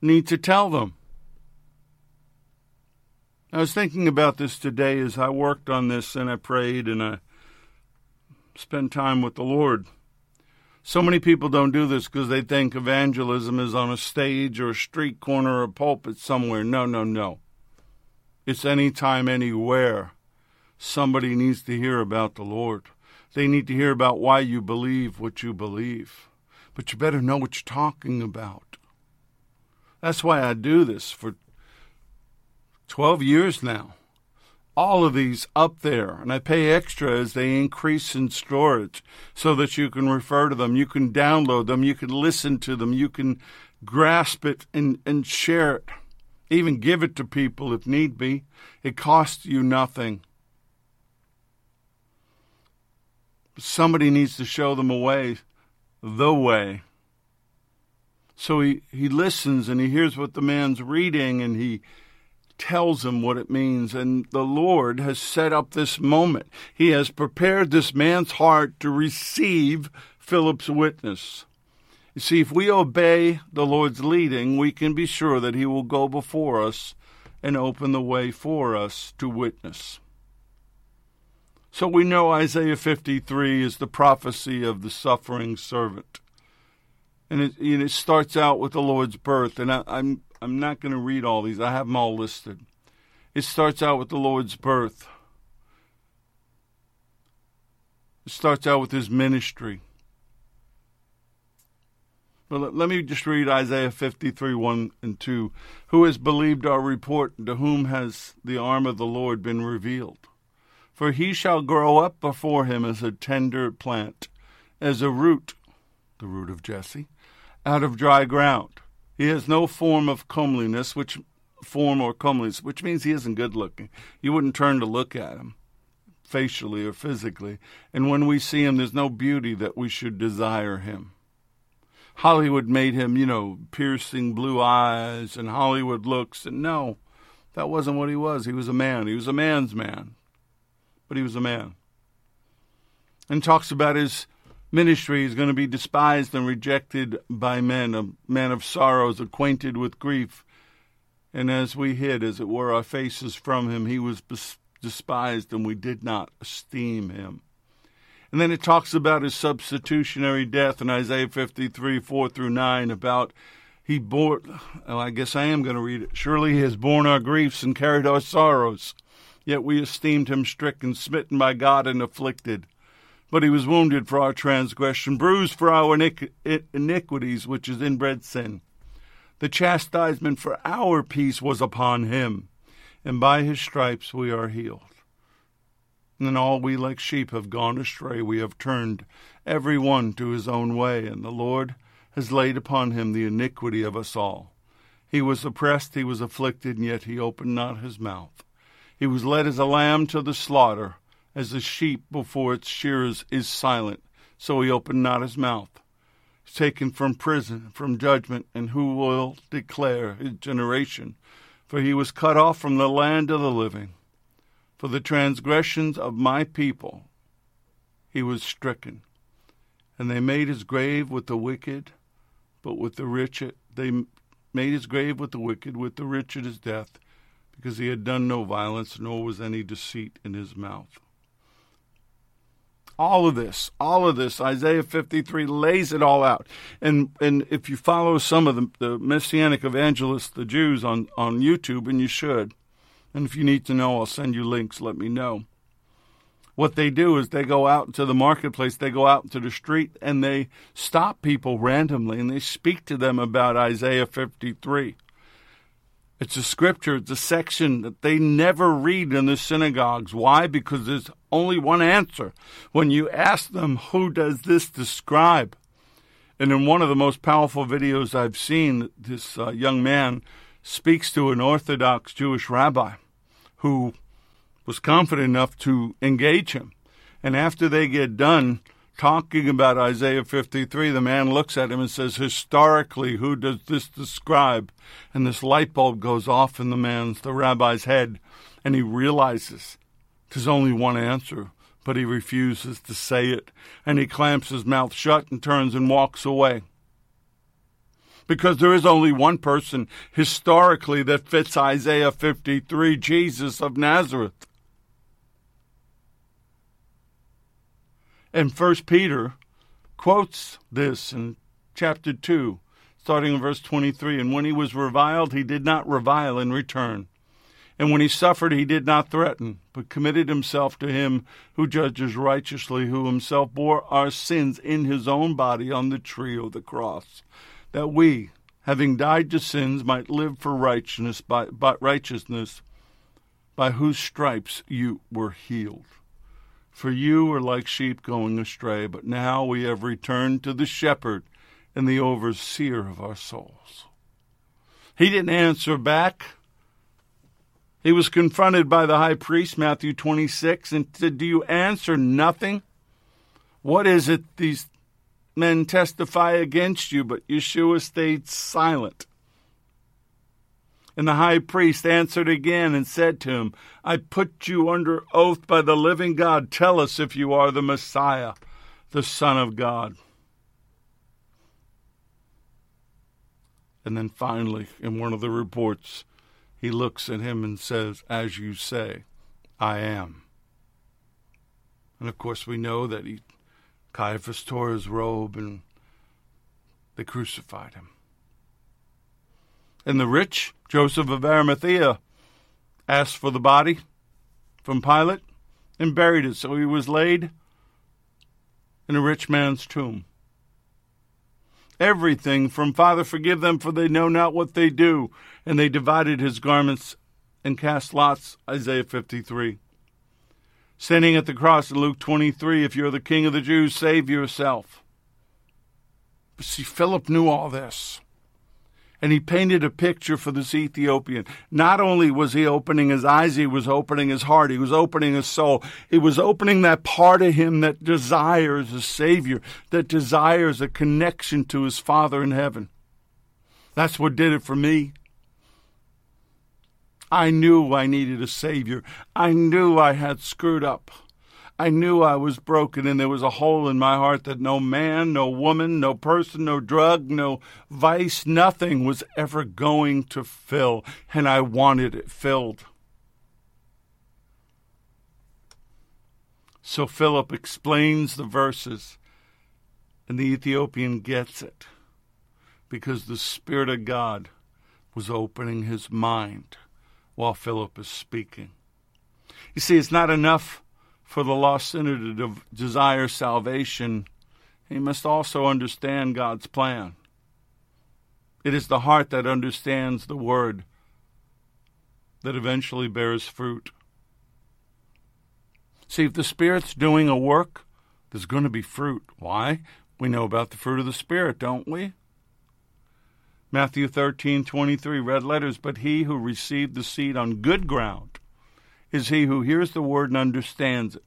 need to tell them. I was thinking about this today as I worked on this and I prayed and I spent time with the Lord. So many people don't do this because they think evangelism is on a stage or a street corner or a pulpit somewhere. No, no, no. It's anytime, anywhere. Somebody needs to hear about the Lord. They need to hear about why you believe what you believe. But you better know what you're talking about. That's why I do this for 12 years now. All of these up there, and I pay extra as they increase in storage so that you can refer to them, you can download them, you can listen to them, you can grasp it and, and share it, even give it to people if need be. It costs you nothing. Somebody needs to show them a way, the way. So he, he listens and he hears what the man's reading and he tells him what it means. And the Lord has set up this moment. He has prepared this man's heart to receive Philip's witness. You see, if we obey the Lord's leading, we can be sure that He will go before us and open the way for us to witness. So we know Isaiah 53 is the prophecy of the suffering servant. And it, and it starts out with the Lord's birth. And I, I'm I'm not going to read all these. I have them all listed. It starts out with the Lord's birth. It starts out with his ministry. But let, let me just read Isaiah 53 1 and 2. Who has believed our report, to whom has the arm of the Lord been revealed? For he shall grow up before him as a tender plant, as a root, the root of Jesse, out of dry ground. He has no form of comeliness, which form or comeliness, which means he isn't good looking. You wouldn't turn to look at him facially or physically. And when we see him, there's no beauty that we should desire him. Hollywood made him, you know, piercing blue eyes and Hollywood looks. And no, that wasn't what he was. He was a man. He was a man's man. But he was a man. And talks about his ministry is going to be despised and rejected by men, a man of sorrows, acquainted with grief. And as we hid, as it were, our faces from him, he was despised and we did not esteem him. And then it talks about his substitutionary death in Isaiah 53, 4 through 9, about he bore, oh, I guess I am going to read it. Surely he has borne our griefs and carried our sorrows. Yet we esteemed him stricken, smitten by God, and afflicted but he was wounded for our transgression, bruised for our iniquities, which is inbred sin. The chastisement for our peace was upon him, and by his stripes we are healed. And all we like sheep have gone astray. We have turned every one to his own way, and the Lord has laid upon him the iniquity of us all. He was oppressed, he was afflicted, and yet he opened not his mouth. He was led as a lamb to the slaughter, as a sheep before its shearers is silent, so he opened not his mouth. He's taken from prison, from judgment, and who will declare his generation? For he was cut off from the land of the living. For the transgressions of my people he was stricken. And they made his grave with the wicked, but with the rich they made his grave with the wicked, with the rich at his death, because he had done no violence, nor was any deceit in his mouth. All of this, all of this, Isaiah 53 lays it all out. And and if you follow some of the, the messianic evangelists, the Jews, on, on YouTube, and you should, and if you need to know, I'll send you links, let me know. What they do is they go out to the marketplace, they go out into the street, and they stop people randomly and they speak to them about Isaiah 53. It's a scripture, it's a section that they never read in the synagogues. Why? Because there's only one answer. When you ask them, who does this describe? And in one of the most powerful videos I've seen, this uh, young man speaks to an Orthodox Jewish rabbi who was confident enough to engage him. And after they get done talking about Isaiah 53, the man looks at him and says, Historically, who does this describe? And this light bulb goes off in the man's, the rabbi's head, and he realizes there's only one answer, but he refuses to say it. And he clamps his mouth shut and turns and walks away because there is only one person historically that fits Isaiah 53 Jesus of Nazareth. And First Peter quotes this in chapter 2, starting in verse 23. And when he was reviled, he did not revile in return. And when he suffered, he did not threaten, but committed himself to him who judges righteously, who himself bore our sins in his own body on the tree of the cross that we, having died to sins, might live for righteousness by, by righteousness, by whose stripes you were healed. For you were like sheep going astray, but now we have returned to the shepherd and the overseer of our souls. He didn't answer back. He was confronted by the high priest, Matthew 26, and said, Do you answer nothing? What is it these men testify against you, but Yeshua stayed silent. And the high priest answered again and said to him, I put you under oath by the living God. Tell us if you are the Messiah, the Son of God. And then finally, in one of the reports, he looks at him and says, As you say, I am. And of course, we know that he Caiaphas tore his robe and they crucified him. And the rich, Joseph of Arimathea, asked for the body from Pilate and buried it. So he was laid in a rich man's tomb. Everything from Father, forgive them, for they know not what they do. And they divided his garments and cast lots, Isaiah 53 standing at the cross in Luke 23, if you're the king of the Jews, save yourself. But see, Philip knew all this. And he painted a picture for this Ethiopian. Not only was he opening his eyes, he was opening his heart. He was opening his soul. He was opening that part of him that desires a Savior, that desires a connection to his Father in heaven. That's what did it for me. I knew I needed a Savior. I knew I had screwed up. I knew I was broken and there was a hole in my heart that no man, no woman, no person, no drug, no vice, nothing was ever going to fill, and I wanted it filled. So Philip explains the verses, and the Ethiopian gets it because the Spirit of God was opening his mind while Philip is speaking. You see, it's not enough for the lost sinner to de- desire salvation, he must also understand God's plan. It is the heart that understands the word that eventually bears fruit. See, if the Spirit's doing a work, there's going to be fruit. Why? We know about the fruit of the Spirit, don't we? Matthew 13, 23, red letters, but he who received the seed on good ground is he who hears the word and understands it,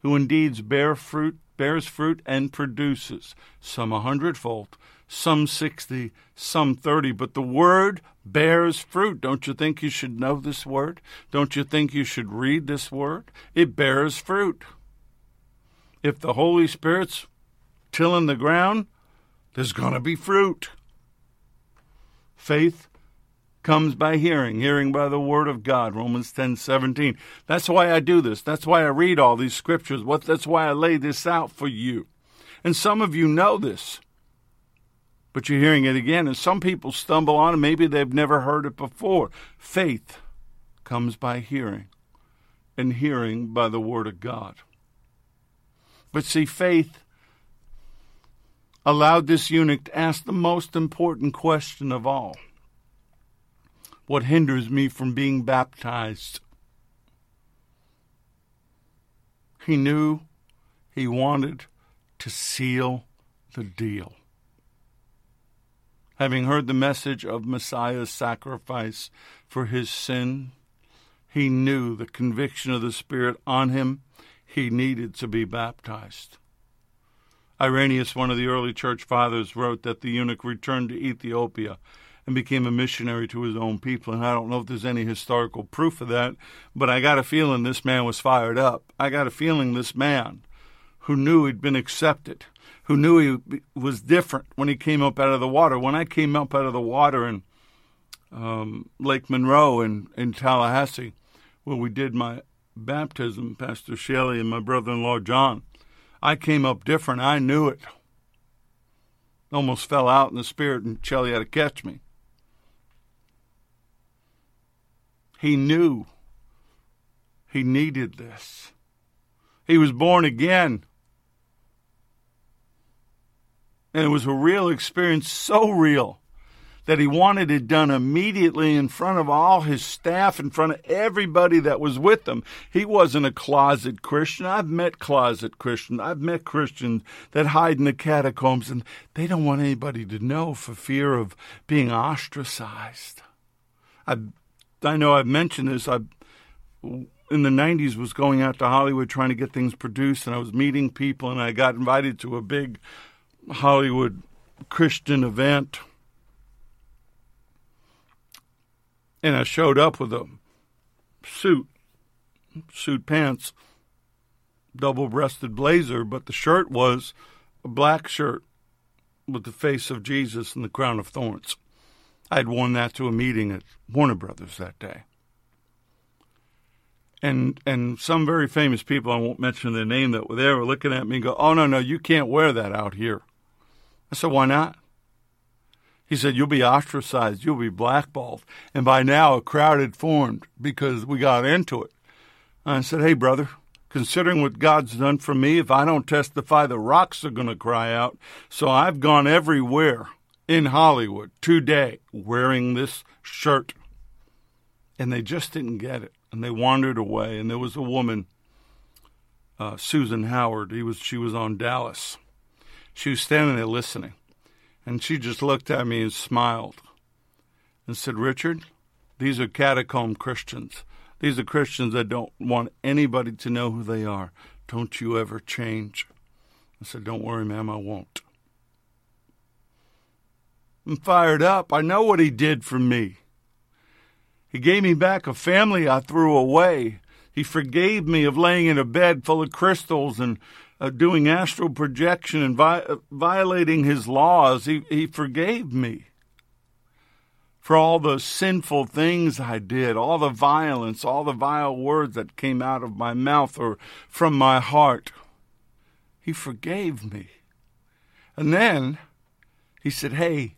who indeed bear fruit, bears fruit and produces, some a hundredfold, some sixty, some thirty, but the word bears fruit. Don't you think you should know this word? Don't you think you should read this word? It bears fruit. If the Holy Spirit's tilling the ground, there's going to be fruit. Faith comes by hearing, hearing by the word of God, Romans 10 17. That's why I do this. That's why I read all these scriptures. What, that's why I lay this out for you. And some of you know this, but you're hearing it again. And some people stumble on it. Maybe they've never heard it before. Faith comes by hearing, and hearing by the word of God. But see, faith allowed this eunuch to ask the most important question of all What hinders me from being baptized? He knew he wanted to seal the deal. Having heard the message of Messiah's sacrifice for his sin, he knew the conviction of the Spirit on him. He needed to be baptized. Irenaeus, one of the early church fathers, wrote that the eunuch returned to Ethiopia and became a missionary to his own people. And I don't know if there's any historical proof of that, but I got a feeling this man was fired up. I got a feeling this man who knew he'd been accepted, who knew he was different when he came up out of the water. When I came up out of the water in um, Lake Monroe in, in Tallahassee, where we did my baptism, Pastor Shelley and my brother in law John, I came up different. I knew it. Almost fell out in the spirit, and Shelley had to catch me. He knew he needed this. He was born again. And it was a real experience, so real that he wanted it done immediately in front of all his staff, in front of everybody that was with him. He wasn't a closet Christian. I've met closet Christians. I've met Christians that hide in the catacombs and they don't want anybody to know for fear of being ostracized. I, I know I've mentioned this. I, in the 90s, was going out to Hollywood trying to get things produced, and I was meeting people, and I got invited to a big Hollywood Christian event and I showed up with a suit, suit pants, double breasted blazer, but the shirt was a black shirt with the face of Jesus and the crown of thorns. I had worn that to a meeting at Warner Brothers that day. And and some very famous people, I won't mention their name, that were there were looking at me and go, Oh no, no, you can't wear that out here. I said, Why not? He said, You'll be ostracized, you'll be blackballed. And by now, a crowd had formed because we got into it. I said, Hey, brother, considering what God's done for me, if I don't testify, the rocks are going to cry out. So I've gone everywhere in Hollywood today wearing this shirt. And they just didn't get it. And they wandered away. And there was a woman, uh, Susan Howard. He was, she was on Dallas. She was standing there listening. And she just looked at me and smiled and said, Richard, these are catacomb Christians. These are Christians that don't want anybody to know who they are. Don't you ever change. I said, Don't worry, ma'am, I won't. I'm fired up. I know what he did for me. He gave me back a family I threw away. He forgave me of laying in a bed full of crystals and uh, doing astral projection and vi- uh, violating his laws, he, he forgave me for all the sinful things I did, all the violence, all the vile words that came out of my mouth or from my heart. He forgave me. And then he said, Hey,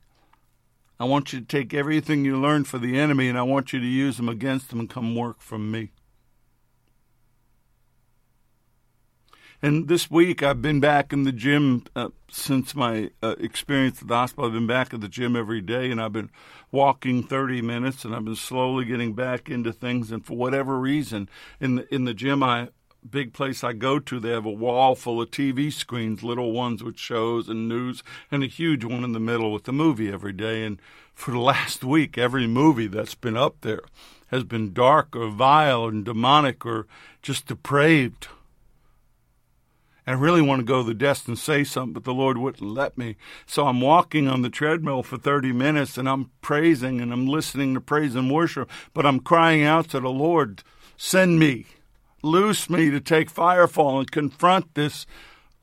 I want you to take everything you learned for the enemy and I want you to use them against them and come work for me. And this week, I've been back in the gym uh, since my uh, experience at the hospital. I've been back at the gym every day, and I've been walking 30 minutes, and I've been slowly getting back into things. And for whatever reason, in the in the gym, I big place I go to, they have a wall full of TV screens, little ones with shows and news, and a huge one in the middle with the movie every day. And for the <laughs> last week, every movie that's been up there has been dark or vile and demonic or just depraved. And I really want to go to the desk and say something, but the Lord wouldn't let me. So I'm walking on the treadmill for 30 minutes and I'm praising and I'm listening to praise and worship, but I'm crying out to the Lord, send me, loose me to take firefall and confront this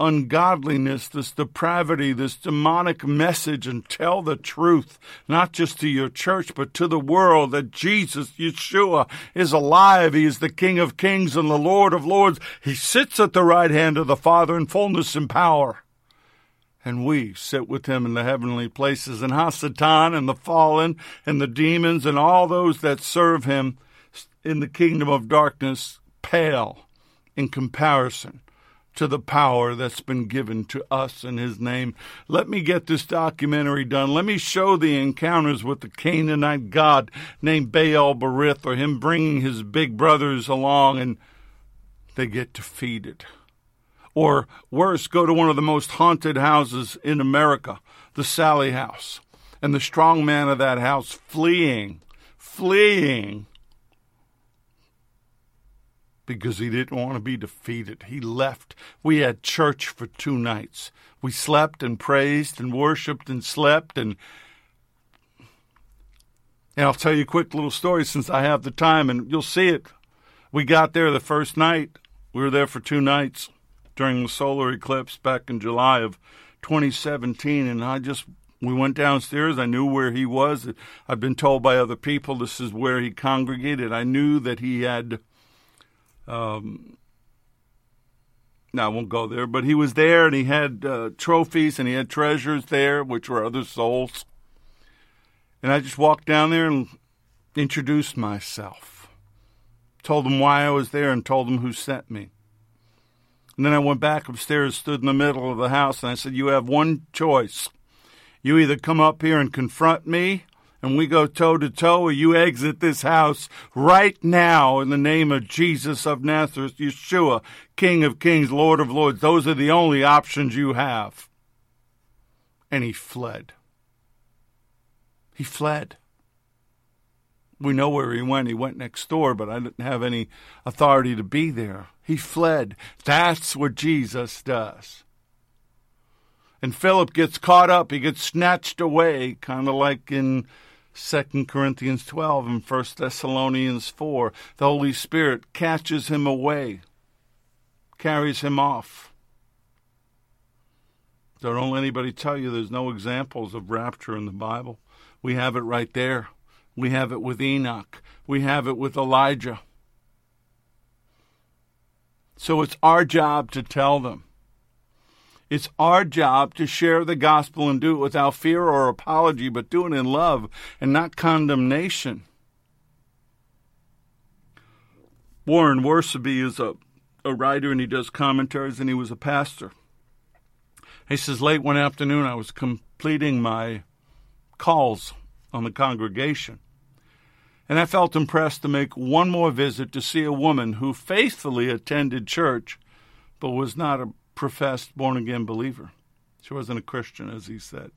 ungodliness, this depravity, this demonic message, and tell the truth, not just to your church, but to the world that Jesus, Yeshua, is alive. He is the King of kings and the Lord of lords. He sits at the right hand of the Father in fullness and power. And we sit with him in the heavenly places, and Hasatan and the fallen and the demons and all those that serve him in the kingdom of darkness pale in comparison to the power that's been given to us in his name. Let me get this documentary done. Let me show the encounters with the Canaanite god named Baal Berith or him bringing his big brothers along and they get defeated. Or worse, go to one of the most haunted houses in America, the Sallie House, and the strong man of that house fleeing, fleeing because he didn't want to be defeated. He left. We had church for two nights. We slept and praised and worshiped and slept and and I'll tell you a quick little story since I have the time and you'll see it. We got there the first night. We were there for two nights during the solar eclipse back in July of 2017 and I just we went downstairs. I knew where he was. I've been told by other people this is where he congregated. I knew that he had um, now I won't go there, but he was there and he had uh, trophies and he had treasures there, which were other souls. And I just walked down there and introduced myself, told them why I was there, and told them who sent me. And then I went back upstairs, stood in the middle of the house, and I said, You have one choice. You either come up here and confront me, and we go toe to toe, or you exit this house right now in the name of Jesus of Nazareth, Yeshua, King of Kings, Lord of Lords. Those are the only options you have. And he fled. He fled. We know where he went. He went next door, but I didn't have any authority to be there. He fled. That's what Jesus does. And Philip gets caught up. He gets snatched away, kind of like in 2 Corinthians 12 and 1 Thessalonians 4. The Holy Spirit catches him away, carries him off. So don't let anybody tell you there's no examples of rapture in the Bible. We have it right there. We have it with Enoch. We have it with Elijah. So it's our job to tell them. It's our job to share the gospel and do it without fear or apology, but do it in love and not condemnation. Warren Wiersbe is a, a writer and he does commentaries and he was a pastor. He says, late one afternoon, I was completing my calls on the congregation. And I felt impressed to make one more visit to see a woman who faithfully attended church but was not a professed born again believer. She wasn't a Christian, as he said.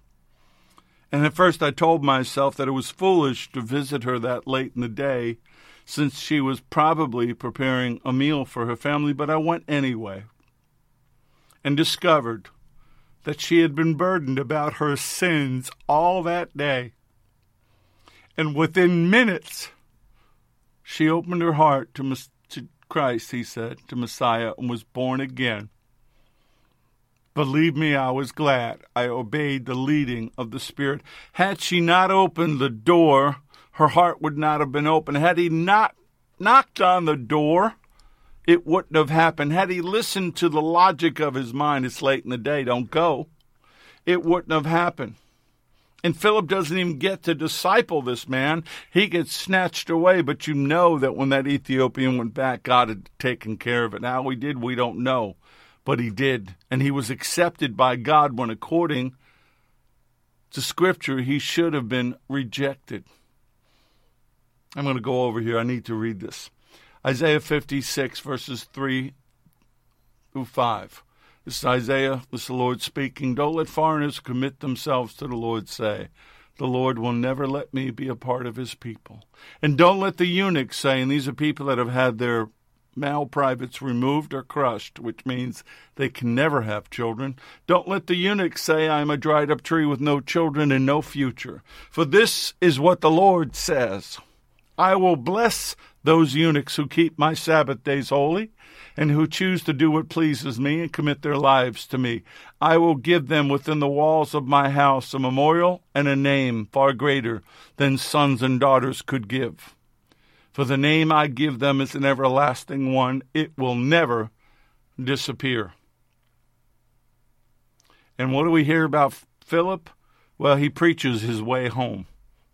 And at first I told myself that it was foolish to visit her that late in the day, since she was probably preparing a meal for her family, but I went anyway and discovered that she had been burdened about her sins all that day. And within minutes, she opened her heart to, Christ, he said, to Messiah, and was born again. Believe me, I was glad I obeyed the leading of the Spirit. Had she not opened the door, her heart would not have been open. Had he not knocked on the door, it wouldn't have happened. Had he listened to the logic of his mind, it's late in the day, don't go, it wouldn't have happened. And Philip doesn't even get to disciple this man. He gets snatched away, but you know that when that Ethiopian went back, God had taken care of it. How he did, we don't know but he did. And he was accepted by God when, according to Scripture, he should have been rejected. I'm going to go over here. I need to read this. Isaiah 56, verses 3 through 5. This is Isaiah. This is the Lord speaking. Don't let foreigners commit themselves to the Lord, say. The Lord will never let me be a part of his people. And don't let the eunuchs say, and these are people that have had their male privates removed or crushed, which means they can never have children. Don't let the eunuch say, I am a dried up tree with no children and no future. For this is what the Lord says I will bless those eunuchs who keep my Sabbath days holy and who choose to do what pleases me and commit their lives to me. I will give them within the walls of my house a memorial and a name far greater than sons and daughters could give. For the name I give them is an everlasting one, it will never disappear. And what do we hear about Philip? Well, he preaches his way home,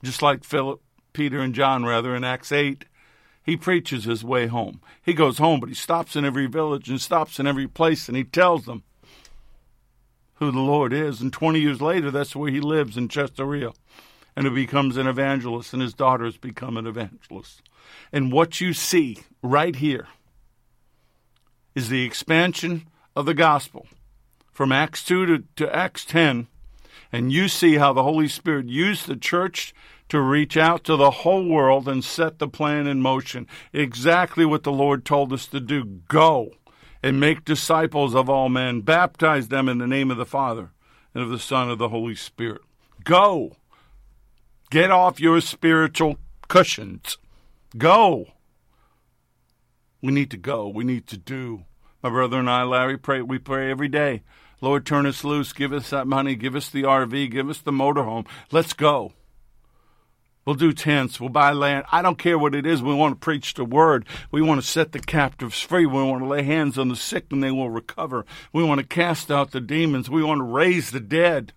just like Philip, Peter, and John, rather, in Acts 8. He preaches his way home. He goes home, but he stops in every village and stops in every place, and he tells them who the Lord is. And 20 years later, that's where he lives in Caesarea. And he becomes an evangelist, and his daughters become an evangelist. And what you see right here is the expansion of the gospel from Acts 2 to, to Acts 10. And you see how the Holy Spirit used the church to reach out to the whole world and set the plan in motion. Exactly what the Lord told us to do. Go and make disciples of all men, baptize them in the name of the Father and of the Son and of the Holy Spirit. Go. Get off your spiritual cushions. Go. We need to go. We need to do. My brother and I, Larry, pray. We pray every day. Lord, turn us loose. Give us that money. Give us the RV. Give us the motorhome. Let's go. We'll do tents. We'll buy land. I don't care what it is. We want to preach the word. We want to set the captives free. We want to lay hands on the sick and they will recover. We want to cast out the demons. We want to raise the dead.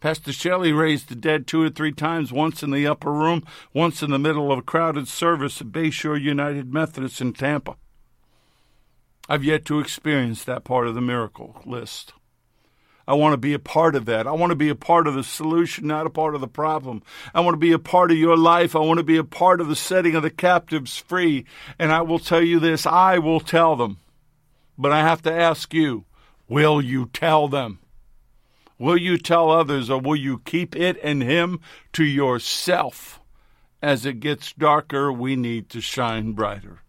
Pastor Shelley raised the dead two or three times, once in the upper room, once in the middle of a crowded service at Bayshore United Methodist in Tampa. I've yet to experience that part of the miracle list. I want to be a part of that. I want to be a part of the solution, not a part of the problem. I want to be a part of your life. I want to be a part of the setting of the captives free. And I will tell you this I will tell them. But I have to ask you will you tell them? Will you tell others, or will you keep it and Him to yourself? As it gets darker, we need to shine brighter.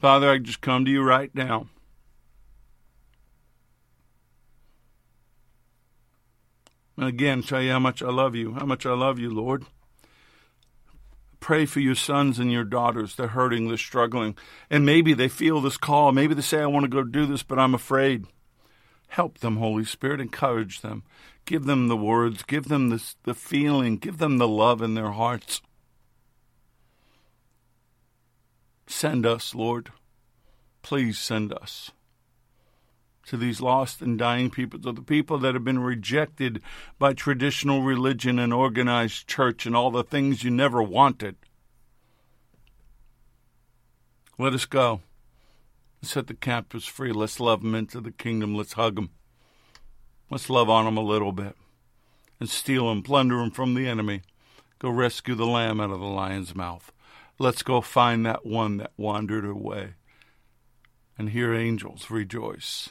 Father, I just come to you right now. And again, tell you how much I love you, how much I love you, Lord. Pray for your sons and your daughters. They're hurting, they're struggling. And maybe they feel this call. Maybe they say, I want to go do this, but I'm afraid. Help them, Holy Spirit. Encourage them. Give them the words. Give them the, the feeling. Give them the love in their hearts. Send us, Lord. Please send us to these lost and dying people, to the people that have been rejected by traditional religion and organized church and all the things you never wanted. Let us go set the captives free. Let's love them into the kingdom. Let's hug them. Let's love on them a little bit and steal them, plunder them from the enemy. Go rescue the lamb out of the lion's mouth. Let's go find that one that wandered away and hear angels rejoice.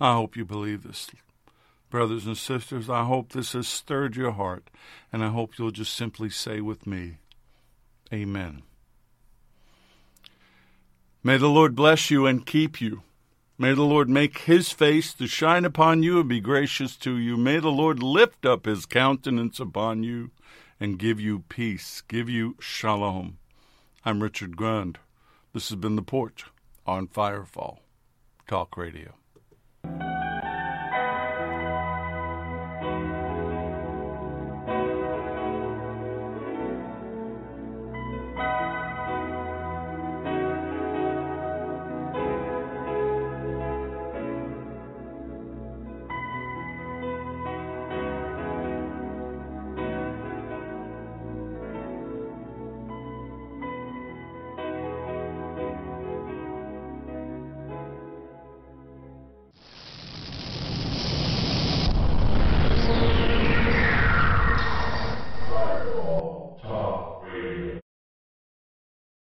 I hope you believe this, brothers and sisters. I hope this has stirred your heart, and I hope you'll just simply say with me, Amen. May the Lord bless you and keep you. May the Lord make his face to shine upon you and be gracious to you. May the Lord lift up his countenance upon you and give you peace, give you shalom. I'm Richard Grund. This has been The Porch on Firefall Talk Radio.